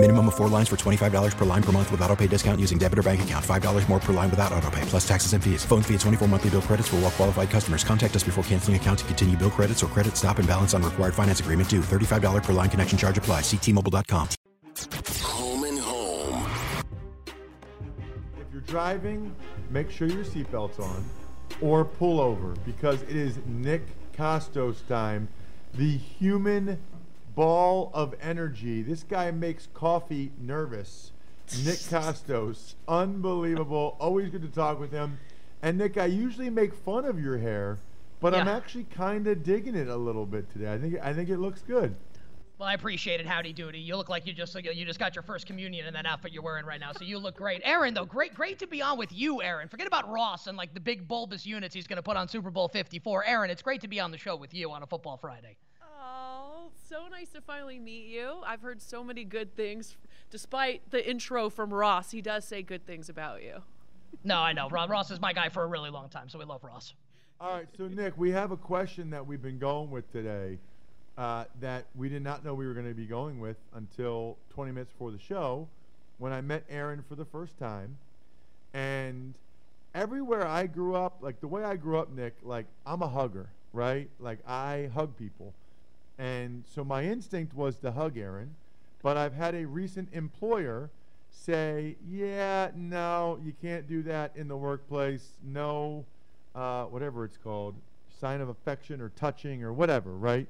Minimum of four lines for $25 per line per month with auto pay discount using debit or bank account. $5 more per line without auto pay, plus taxes and fees. Phone fee at 24 monthly bill credits for all well qualified customers. Contact us before canceling account to continue bill credits or credit stop and balance on required finance agreement due. $35 per line connection charge apply. Ctmobile.com. Home and home. If you're driving, make sure your seatbelt's on or pull over because it is Nick Kostos time. The human ball of energy. This guy makes coffee nervous. Nick Kostos. Unbelievable. Always good to talk with him. And Nick, I usually make fun of your hair, but I'm actually kind of digging it a little bit today. I think I think it looks good. Well, I appreciate it. Howdy doody. You look like you just you just got your first communion in that outfit you're wearing right now. So you look great, Aaron. Though great, great to be on with you, Aaron. Forget about Ross and like the big bulbous units he's gonna put on Super Bowl 54. Aaron, it's great to be on the show with you on a Football Friday. Oh, so nice to finally meet you. I've heard so many good things. Despite the intro from Ross, he does say good things about you. No, I know. Ro- Ross is my guy for a really long time, so we love Ross. All right, so Nick, we have a question that we've been going with today uh, that we did not know we were going to be going with until 20 minutes before the show when I met Aaron for the first time. And everywhere I grew up, like the way I grew up, Nick, like I'm a hugger, right? Like I hug people. And so my instinct was to hug Aaron, but I've had a recent employer say, yeah, no, you can't do that in the workplace. No, uh, whatever it's called, sign of affection or touching or whatever, right?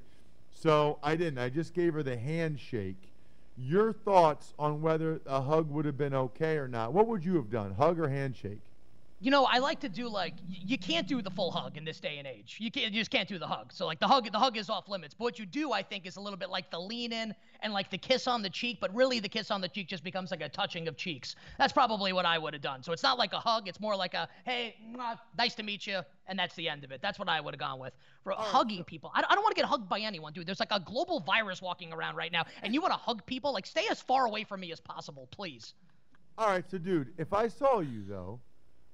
So I didn't. I just gave her the handshake. Your thoughts on whether a hug would have been okay or not? What would you have done, hug or handshake? You know, I like to do like you can't do the full hug in this day and age. You can't, you just can't do the hug. So like the hug, the hug is off limits. But what you do, I think, is a little bit like the lean in and like the kiss on the cheek. But really, the kiss on the cheek just becomes like a touching of cheeks. That's probably what I would have done. So it's not like a hug. It's more like a hey, mwah, nice to meet you, and that's the end of it. That's what I would have gone with. For oh, hugging people, I, I don't want to get hugged by anyone, dude. There's like a global virus walking around right now, and you want to hug people? Like stay as far away from me as possible, please. All right, so dude, if I saw you though,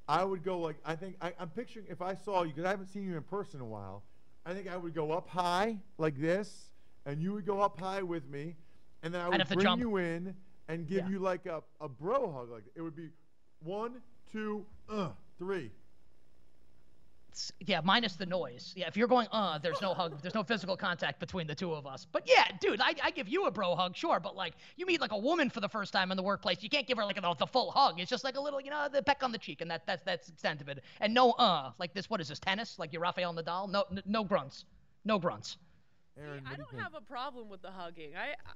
I would go like I think I, I'm picturing if I saw you because I haven't seen you in person in a while. I think I would go up high like this, and you would go up high with me, and then I would bring jump. you in and give Yeah. you like a, a bro hug. Like it would be one, two, uh, three. It's- yeah, minus the noise. Yeah, if you're going, uh, there's no hug, there's no physical contact between the two of us. But yeah, dude, I, I give you a bro hug, sure. But like, you meet like a woman for the first time in the workplace, you can't give her like the, the full hug. It's just like a little, you know, the peck on the cheek, and that that's that's the extent of it. And no, uh, like this. What is this? Tennis? Like you're Rafael Nadal? No, n- no grunts, no grunts. Aaron, I do you don't have a problem with the hugging. I, I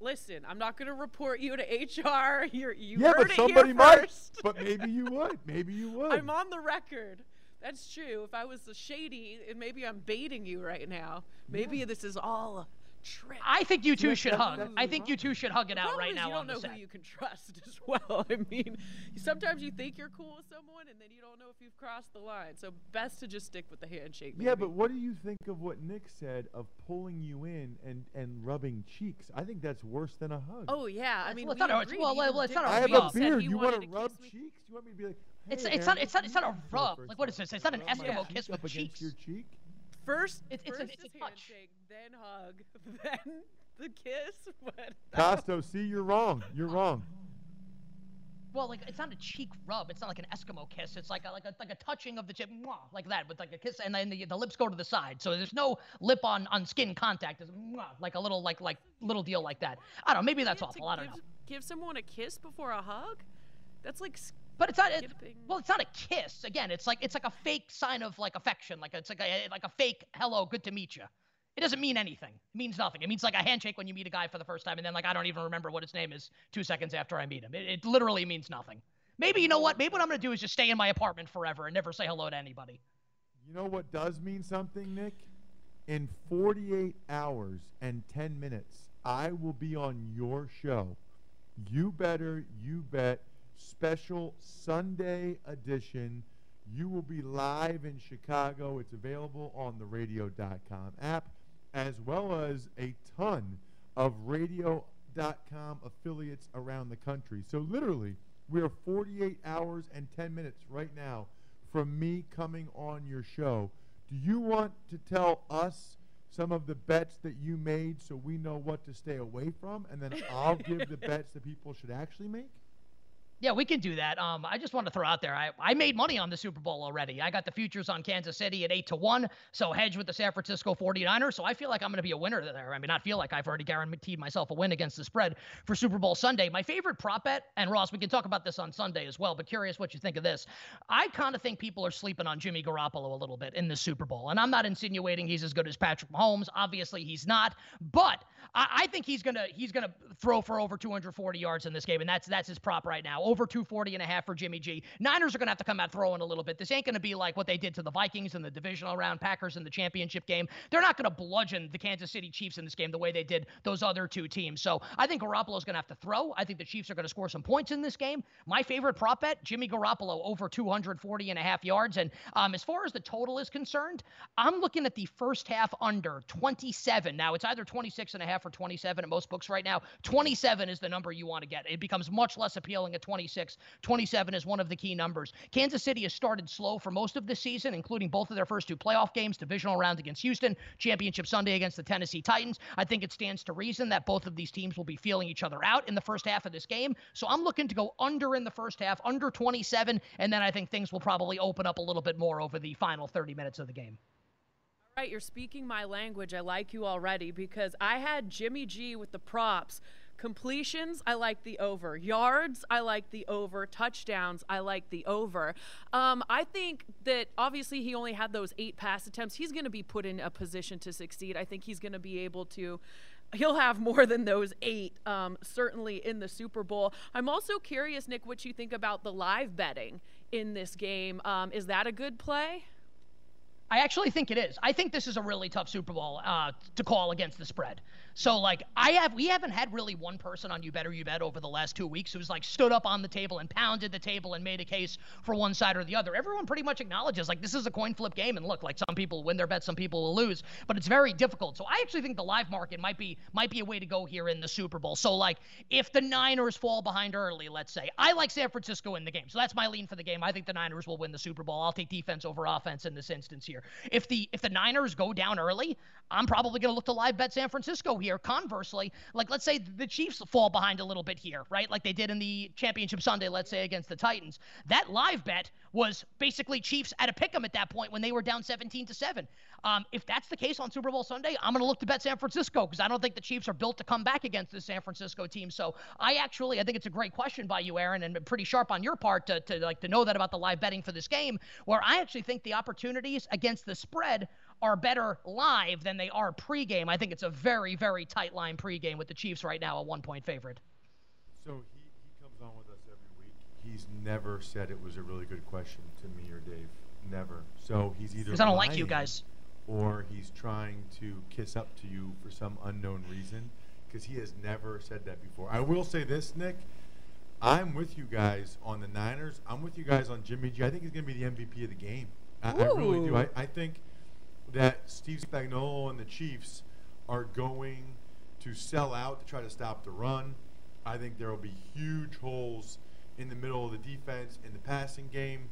listen. I'm not going to report you to HR. You're, you yeah, heard but it somebody here might. first. But maybe you would. Maybe you would. I'm on the record. That's true. If I was the shady, and maybe I'm baiting you right now. Maybe this is all a trick. I think you two should hug. I think you two should hug it The out problem right is now you don't the know set. who you can trust as well. I mean, sometimes you think you're cool with someone, and then you don't know if you've crossed the line. So best to just stick with the handshake. Yeah, but what do you think of what Nick said of pulling you in and, and rubbing cheeks? I think that's worse than a hug. Oh yeah, I mean, well, it's not a- it's- agreed. well, well, it's not a I have a beard. he You want to to rub kiss me. cheeks? You want me to be like, It's- "Hey, it's not- it's not- it's not a you for the rub. first Like, what is time. this? It's not an Eskimo cheek kiss up with against cheeks. your cheek? First, It's- it's a- first it's a touch. then hug, then the kiss. But Costo, see, you're wrong. You're wrong. Well, like it's not a cheek rub. It's not like an Eskimo kiss. It's like a, like a like a touching of the chip, mwah, like that, with like a kiss, and then the, the lips go to the side. So there's no lip on on skin contact. It's mwah, like a little like like little deal like that. I don't know. Maybe that's Yeah, awful. I don't give, know. Give someone a kiss before a hug? That's like s- But it's not. It, well, it's not a kiss. Again, it's like it's like a fake sign of like affection. Like it's like a like a fake hello, good to meet you. It doesn't mean anything. It means nothing. It means like a handshake when you meet a guy for the first time, and then like I don't even remember what his name is two seconds after I meet him. It, it literally means nothing. Maybe you know what? Maybe what I'm gonna do is just stay in my apartment forever and never say hello to anybody. You know what does mean something, Nick? In 48 hours and 10 minutes, I will be on your show. You better, you bet. Special Sunday edition. You will be live in Chicago. It's available on the radio.com app, as well as a ton of radio.com affiliates around the country. So literally, we are 48 hours and 10 minutes right now from me coming on your show. Do you want to tell us some of the bets that you made so we know what to stay away from, and then I'll give the bets that people should actually make? Yeah, we can do that. Um, I just want to throw out there. I, I made money on the Super Bowl already. I got the futures on Kansas City at eight to one. So hedge with the San Francisco 49ers. So I feel like I'm going to be a winner there. I mean, not feel like I've already guaranteed myself a win against the spread for Super Bowl Sunday. My favorite prop bet, and Ross, we can talk about this on Sunday as well. But curious what you think of this. I kind of think people are sleeping on Jimmy Garoppolo a little bit in the Super Bowl, and I'm not insinuating he's as good as Patrick Mahomes. Obviously, he's not. But I, I think he's gonna he's gonna throw for over 240 yards in this game, and that's that's his prop right now. Over 240 and a half for Jimmy G. Niners are gonna have to come out throwing a little bit. This ain't gonna be like what they did to the Vikings in the divisional round, Packers in the championship game. They're not gonna bludgeon the Kansas City Chiefs in this game the way they did those other two teams. So I think Garoppolo's gonna have to throw. I think the Chiefs are gonna score some points in this game. My favorite prop bet: Jimmy Garoppolo over 240 and a half yards. And um, as far as the total is concerned, I'm looking at the first half under 27. Now it's either 26 and a half or 27 at most books right now. 27 is the number you want to get. It becomes much less appealing at 26. 27 is one of the key numbers. Kansas City has started slow for most of the season, including both of their first two playoff games, divisional round against Houston, championship Sunday against the Tennessee Titans. I think it stands to reason that both of these teams will be feeling each other out in the first half of this game. So I'm looking to go under in the first half, under 27, and then I think things will probably open up a little bit more over the final 30 minutes of the game. All right, you're speaking my language. I like you already because I had Jimmy G with the props. Completions, I like the over. Yards, I like the over. Touchdowns, I like the over. Um, I think that obviously he only had those eight pass attempts. He's going to be put in a position to succeed. I think he's going to be able to. He'll have more than those eight, um, certainly in the Super Bowl. I'm also curious, Nick, what you think about the live betting in this game. Um, is that a good play? I actually think it is. I think this is a really tough Super Bowl uh, to call against the spread. So like I have we haven't had really one person on You Better You Bet over the last two weeks who's like stood up on the table and pounded the table and made a case for one side or the other. Everyone pretty much acknowledges like this is a coin flip game and look like some people win their bets, some people will lose, but it's very difficult. So I actually think the live market might be might be a way to go here in the Super Bowl. So like if the Niners fall behind early, let's say, I like San Francisco in the game. So that's my lean for the game. I think the Niners will win the Super Bowl. I'll take defense over offense in this instance here. If the if the Niners go down early, I'm probably going to look to live bet San Francisco here. Conversely, like let's say the Chiefs fall behind a little bit here, right? Like they did in the championship Sunday, let's say against the Titans. That live bet was basically Chiefs at a pick 'em at that point when they were down 17 to 7. Um, if that's the case on Super Bowl Sunday, I'm going to look to bet San Francisco because I don't think the Chiefs are built to come back against the San Francisco team. So I actually I think it's a great question by you, Aaron, and pretty sharp on your part to, to like to know that about the live betting for this game, where I actually think the opportunities against the spread are better live than they are pregame. I think it's a very, very tight line pregame with the Chiefs right now, a one point favorite. So he, he comes on with us every week. He's never said it was a really good question to me or Dave. Never. So he's either because I don't like you guys. or he's trying to kiss up to you for some unknown reason because he has never said that before. I will say this, Nick. I'm with you guys on the Niners. I'm with you guys on Jimmy G. I think he's going to be the MVP of the game. I, I really do. I, I think that Steve Spagnuolo and the Chiefs are going to sell out to try to stop the run. I think there will be huge holes in the middle of the defense in the passing game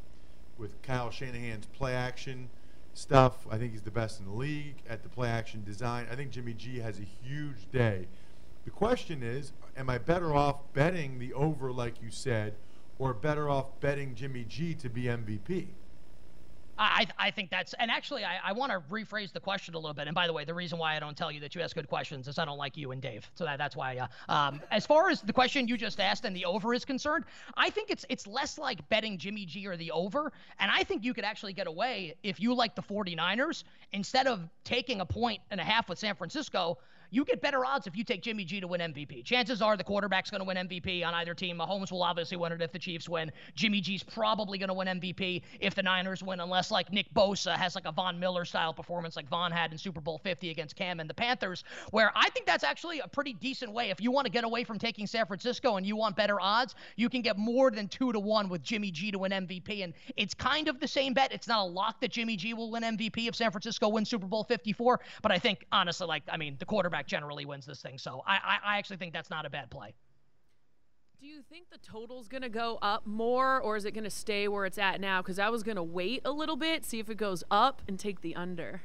with Kyle Shanahan's play action stuff. I think he's the best in the league at the play action design. I think Jimmy G has a huge day. The question is, am I better off betting the over like you said or better off betting Jimmy G to be MVP? I, I think that's, and actually, I, I want to rephrase the question a little bit. And by the way, the reason why I don't tell you that you ask good questions is I don't like you and Dave. So that, that's why. Uh, um, as far as the question you just asked and the over is concerned, I think it's it's less like betting Jimmy G or the over. And I think you could actually get away if you like the 49ers instead of taking a point and a half with San Francisco you get better odds if you take Jimmy G to win MVP. Chances are the quarterback's going to win MVP on either team. Mahomes will obviously win it if the Chiefs win. Jimmy G's probably going to win MVP if the Niners win, unless like Nick Bosa has like a Von Miller style performance like Von had in Super Bowl 50 against Cam and the Panthers, where I think that's actually a pretty decent way. If you want to get away from taking San Francisco and you want better odds, you can get more than two to one with Jimmy G to win MVP. And it's kind of the same bet. It's not a lock that Jimmy G will win MVP if San Francisco wins Super Bowl 54, but I think honestly, like I mean, the quarterback quarterback generally wins this thing. So I, I, I actually think that's not a bad play. Do you think the total's going to go up more or is it going to stay where it's at now? Because I was going to wait a little bit, see if it goes up, and take the under.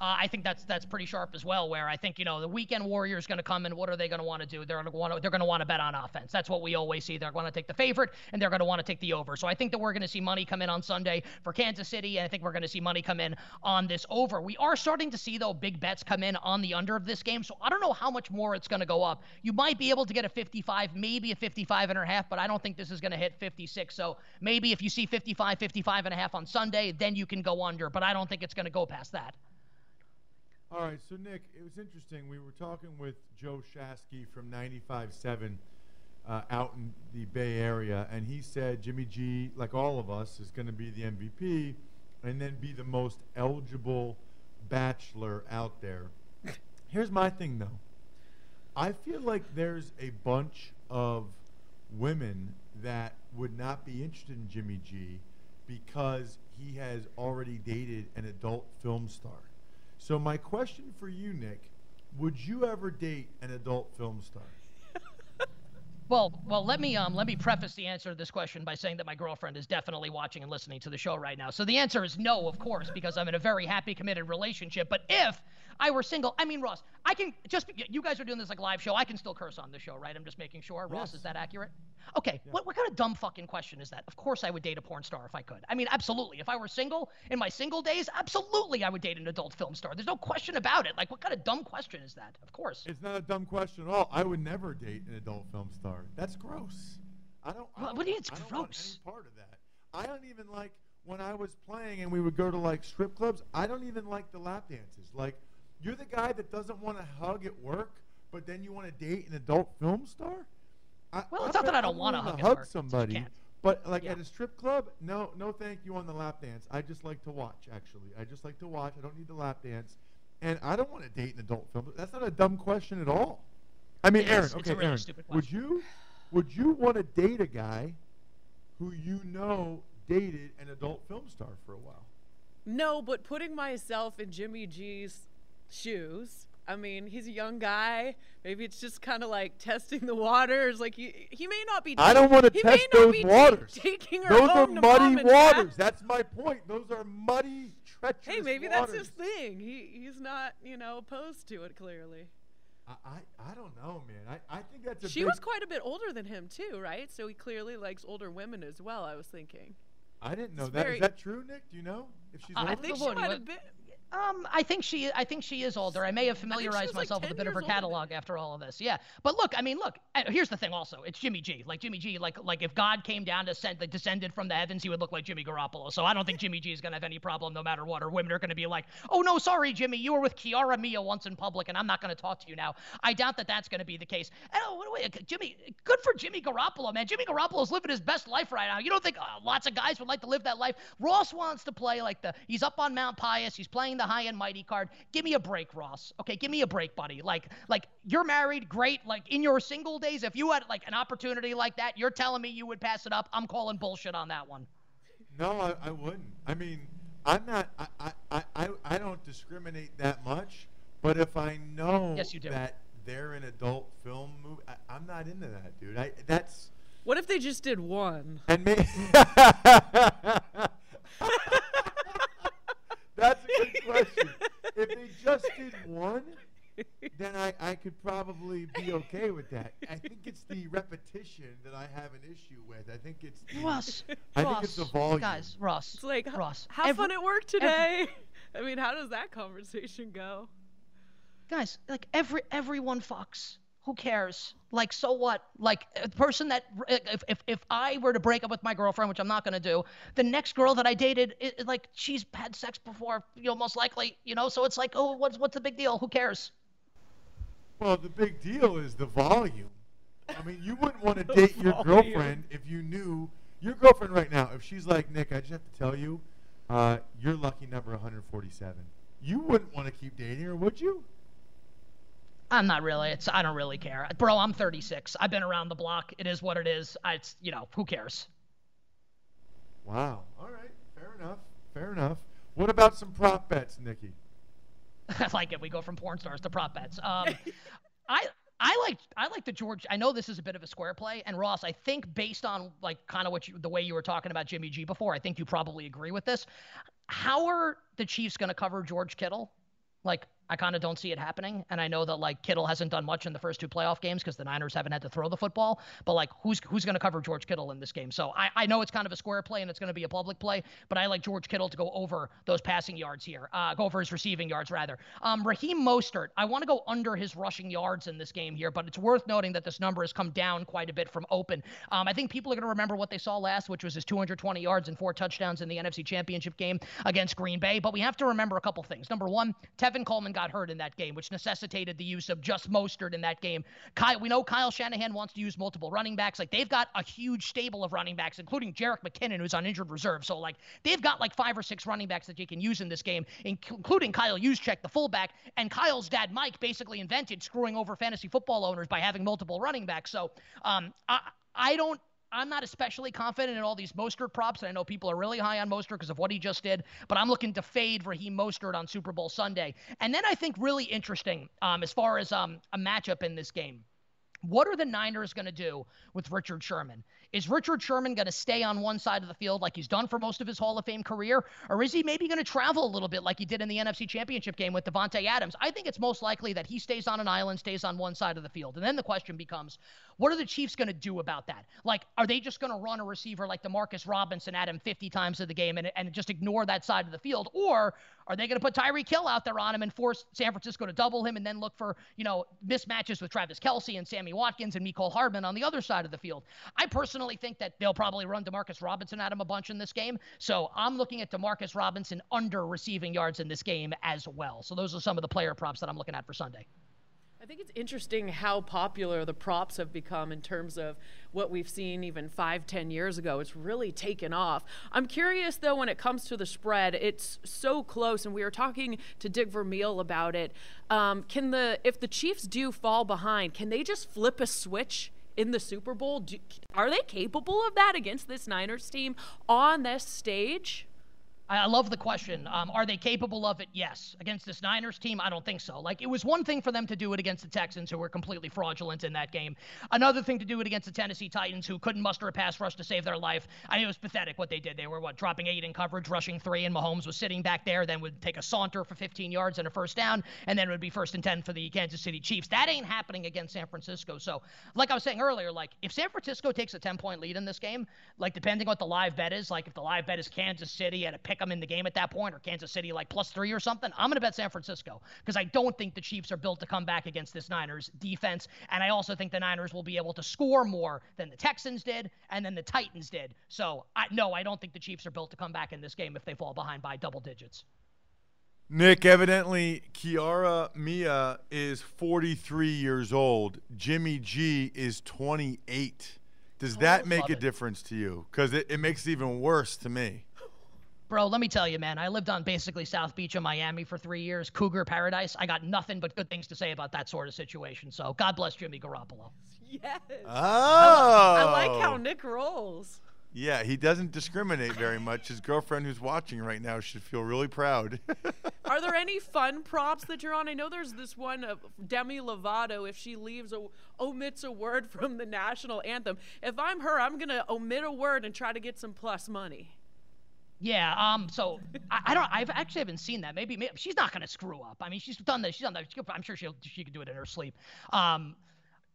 Uh, I think that's that's pretty sharp as well. Where I think you know the weekend warrior is going to come and what are they going to want to do? They're going to want to they're going to want to bet on offense. That's what we always see. They're going to take the favorite and they're going to want to take the over. So I think that we're going to see money come in on Sunday for Kansas City, and I think we're going to see money come in on this over. We are starting to see though big bets come in on the under of this game. So I don't know how much more it's going to go up. You might be able to get a 55, maybe a 55 and a half, but I don't think this is going to hit 56. So maybe if you see 55, 55 and a half on Sunday, then you can go under. But I don't think it's going to go past that. All right, so Nick, it was interesting. We were talking with Joe Shasky from 95.7 uh, out in the Bay Area, and he said Jimmy G, like all of us, is going to be the MVP and then be the most eligible bachelor out there. Here's my thing, though. I feel like there's a bunch of women that would not be interested in Jimmy G because he has already dated an adult film star. So my question for you, Nick, would you ever date an adult film star? Well, well, let me um let me preface the answer to this question by saying that my girlfriend is definitely watching and listening to the show right now. So the answer is no, of course, because I'm in a very happy, committed relationship. But if I were single, I mean, Ross, I can just you guys are doing this like live show. I can still curse on the show, right? I'm just making sure. Ross, is that accurate? Okay. What what kind of dumb fucking question is that? Of course, I would date a porn star if I could. I mean, absolutely. If I were single in my single days, absolutely, I would date an adult film star. There's no question about it. Like, what kind of dumb question is that? Of course. It's not a dumb question at all. I would never date an adult film star. That's gross. I don't. I What- don't what do you- it's I gross. any part of that. I don't even like when I was playing and we would go to like strip clubs. I don't even like the lap dances. Like, you're the guy that doesn't want to hug at work, but then you want to date an adult film star. I, Well, I'm it's not that I don't wanna hug hug somebody, but like Yeah. at a strip club, no, no, thank you on the lap dance. I just like to watch. Actually, I just like to watch. I don't need the lap dance, and I don't want to date an adult film. That's not a dumb question at all. I mean, It Aaron. is. Okay, really Aaron. Would you, would you want to date a guy who you know dated an adult film star for a while? No, but putting myself in Jimmy G's shoes. I mean, he's a young guy. Maybe it's just kind of like testing the waters. Like he, he may not be. I don't want to test those waters. taking her Those are home mom muddy waters. That's my point. Those are muddy, treacherous Hey, maybe waters. that's his thing. He he's not, you know, opposed to it. Clearly, I, I, I don't know, man. I, I think that's a she big, was quite a bit older than him too, right? So he clearly likes older women as well. I was thinking. I didn't know it's that. Is that true, Nick? Do you know if she's I? I think she might have been. Um, I think she, I think she is older. I may have familiarized was, like, myself with a bit of her catalog after all of this. Yeah, but look, I mean, look. uh, Here's the thing. Also, it's Jimmy G. Like Jimmy G. Like, like if God came down to send, like, descended from the heavens, he would look like Jimmy Garoppolo. So I don't think Jimmy G is gonna have any problem, no matter what. Or women are gonna be like, oh no, sorry, Jimmy, you were with Kiara Mia once in public, and I'm not gonna talk to you now. I doubt that that's gonna be the case. Oh, wait, wait, Jimmy, good for Jimmy Garoppolo, man. Jimmy Garoppolo's living his best life right now. You don't think uh, lots of guys would like to live that life? Ross wants to play like the. He's up on Mount Pius. He's playing the high end mighty card. Give me a break, Ross. Okay, give me a break, buddy. Like, like you're married, great. Like in your single days, if you had like an opportunity like that, you're telling me you would pass it up. I'm calling bullshit on that one. No, I, I wouldn't. I mean, I'm not. I, I, I- I, I don't discriminate that much. But if I know Yes, you do. that they're an adult film movie, I, I'm not into that, dude. I that's What if they just did one? and me. that's a good question. If they just did one, then I, I could probably be okay with that. I think it's the repetition that I have an issue with. I think it's the, Ross, I Ross, think it's the volume. guys, Ross. It's like, h- Ross. have every- fun at work today. I mean, how does that conversation go? guys, like every everyone fucks. Who cares? Like, so what? Like, a person that if if, if I were to break up with my girlfriend, which I'm not gonna do, the next girl that I dated, it, it- like, she's had sex before, you know, most likely, you know. So it's like, oh, what's what's the big deal? Who cares? Well, the big deal is the volume. I mean, you wouldn't want to date your volume. girlfriend if you knew your girlfriend right now. If she's like, Nick, I just have to tell you, uh, you're lucky number 147. You wouldn't want to keep dating her, would you? I'm not really. It's I don't really care, bro. I'm 36. I've been around the block. It is what it is. I, it's you know, who cares? Wow. All right. Fair enough. Fair enough. What about some prop bets, Nikki? I like it. We go from porn stars to prop bets. Um, I I like I like the George. I know this is a bit of a square play, and Ross. I think based on like kind of what you the way you were talking about Jimmy G before, I think you probably agree with this. How are the Chiefs going to cover George Kittle? Like I kind of don't see it happening. And I know that like Kittle hasn't done much in the first two playoff games because the Niners haven't had to throw the football. But like who's who's going to cover George Kittle in this game? So I, I know it's kind of a square play and it's going to be a public play, but I like George Kittle to go over those passing yards here, uh, go over his receiving yards rather. Um, Raheem Mostert, I want to go under his rushing yards in this game here, but it's worth noting that this number has come down quite a bit from open. Um, I think people are going to remember what they saw last, which was his 220 yards and four touchdowns in the NFC Championship game against Green Bay. But we have to remember a couple things. Number one, Tevin Coleman got hurt in that game which necessitated the use of just Mostert in that game. Kyle, we know Kyle Shanahan wants to use multiple running backs. Like they've got a huge stable of running backs, including Jerick McKinnon, who's on injured reserve. So like they've got like five or six running backs that you can use in this game, including Kyle Juszczyk, the fullback, and Kyle's dad Mike basically invented screwing over fantasy football owners by having multiple running backs. So um, I I don't I'm not especially confident in all these Mostert props, and I know people are really high on Mostert because of what he just did, but I'm looking to fade Raheem Mostert on Super Bowl Sunday. And then I think really interesting um, as far as um, a matchup in this game. What are the Niners going to do with Richard Sherman? Is Richard Sherman going to stay on one side of the field like he's done for most of his Hall of Fame career? Or is he maybe going to travel a little bit like he did in the NFC Championship game with Davante Adams? I think it's most likely that he stays on an island, stays on one side of the field. And then the question becomes, what are the Chiefs going to do about that? Like, are they just going to run a receiver like Demarcus Robinson at him 50 times of the game and, and just ignore that side of the field? Or are they going to put Tyreek Hill out there on him and force San Francisco to double him and then look for, you know, mismatches with Travis Kelce and Sammy Watkins and Mecole Hardman on the other side of the field? I personally think that they'll probably run Demarcus Robinson at him a bunch in this game. So I'm looking at Demarcus Robinson under receiving yards in this game as well. So those are some of the player props that I'm looking at for Sunday. I think it's interesting how popular the props have become in terms of what we've seen even five, ten years ago. It's really taken off. I'm curious though when it comes to the spread, it's so close, and we were talking to Dick Vermeil about it. Um, can the if the Chiefs do fall behind, can they just flip a switch? In the Super Bowl, do, are they capable of that against this Niners team on this stage? I love the question. Um, are they capable of it? Yes. Against this Niners team, I don't think so. Like, it was one thing for them to do it against the Texans, who were completely fraudulent in that game. Another thing to do it against the Tennessee Titans, who couldn't muster a pass rush to save their life. I mean, it was pathetic what they did. They were, what, dropping eight in coverage, rushing three, and Mahomes was sitting back there, then would take a saunter for 15 yards and a first down, and then it would be first and 10 for the Kansas City Chiefs. That ain't happening against San Francisco. So, like I was saying earlier, like, if San Francisco takes a 10 point lead in this game, like, depending on what the live bet is, like, if the live bet is Kansas City at a pick them in the game at that point, point or Kansas City like plus three or something, I'm going to bet San Francisco because I don't think the Chiefs are built to come back against this Niners defense. And I also think the Niners will be able to score more than the Texans did and then the Titans did. So, I, no, I don't think the Chiefs are built to come back in this game if they fall behind by double digits. Nick, evidently, Kiara Mia is 43 years old. Jimmy G is 28. Does oh, that make a it. difference to you? Because it, it makes it even worse to me. Bro, let me tell you, man. I lived on basically South Beach in Miami for three years, Cougar Paradise. I got nothing but good things to say about that sort of situation. So God bless Jimmy Garoppolo. Yes. Oh. I, I like how Nick rolls. Yeah, he doesn't discriminate very much. His girlfriend, who's watching right now, should feel really proud. Are there any fun props that you're on? I know there's this one of Demi Lovato. If she leaves, a, omits a word from the national anthem. If I'm her, I'm gonna omit a word and try to get some plus money. Yeah. Um. So I, I, don't. I've actually haven't seen that. Maybe, maybe she's not gonna screw up. I mean, she's done that. She's done that. I'm sure she'll she could do it in her sleep. Um.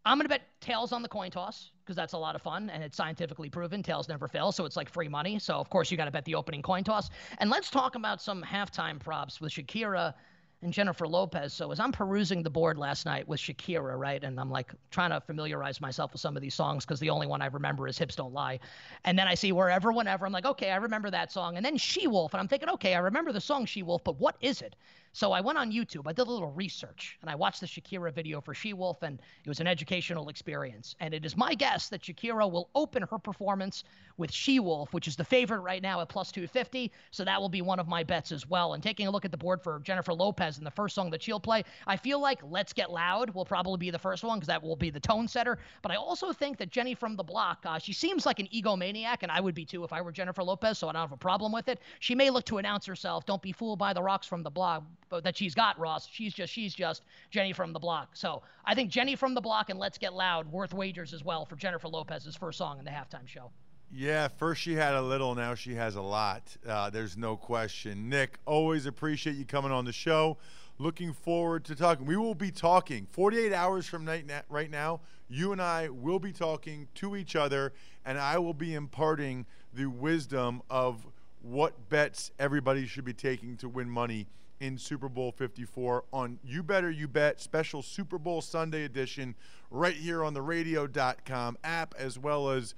I'm gonna bet tails on the coin toss because that's a lot of fun and it's scientifically proven. Tails never fail, so it's like free money. So of course you got to bet the opening coin toss. And let's talk about some halftime props with Shakira and Jennifer Lopez. So as I'm perusing the board last night with Shakira, right, and I'm like trying to familiarize myself with some of these songs because the only one I remember is Hips Don't Lie. And then I see Wherever, Whenever. I'm like, okay, I remember that song. And then She Wolf, and I'm thinking, okay, I remember the song She Wolf, but what is it? So I went on YouTube, I did a little research, and I watched the Shakira video for She Wolf, and it was an educational experience. And it is my guess that Shakira will open her performance with She Wolf, which is the favorite right now at plus 250. So that will be one of my bets as well. And taking a look at the board for Jennifer Lopez and the first song that she'll play, I feel like Let's Get Loud will probably be the first one because that will be the tone setter. But I also think that Jenny from the block, uh, she seems like an egomaniac, and I would be too if I were Jennifer Lopez, so I don't have a problem with it. She may look to announce herself, don't be fooled by the rocks from the block that she's got Ross. She's just she's just Jenny from the block. So I think Jenny from the block and Let's Get Loud worth wagers as well for Jennifer Lopez's first song in the halftime show. Yeah, first she had a little, now she has a lot. Uh, there's no question. Nick, always appreciate you coming on the show. Looking forward to talking. We will be talking 48 hours from right now. You and I will be talking to each other, and I will be imparting the wisdom of what bets everybody should be taking to win money in Super Bowl 54 on You Better You Bet special Super Bowl Sunday edition right here on the radio.com app as well as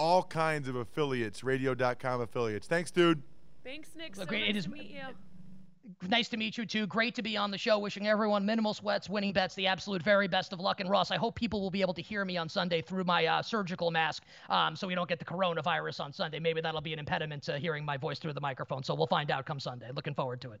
all kinds of affiliates, radio.com affiliates. Thanks, dude. Thanks, Nick. Look, so it nice is- to meet you. Nice to meet you too. Great to be on the show. Wishing everyone minimal sweats, winning bets, the absolute very best of luck. And Ross, I hope people will be able to hear me on Sunday through my uh, surgical mask, um, so we don't get the coronavirus on Sunday. Maybe that'll be an impediment to hearing my voice through the microphone. So we'll find out come Sunday. Looking forward to it.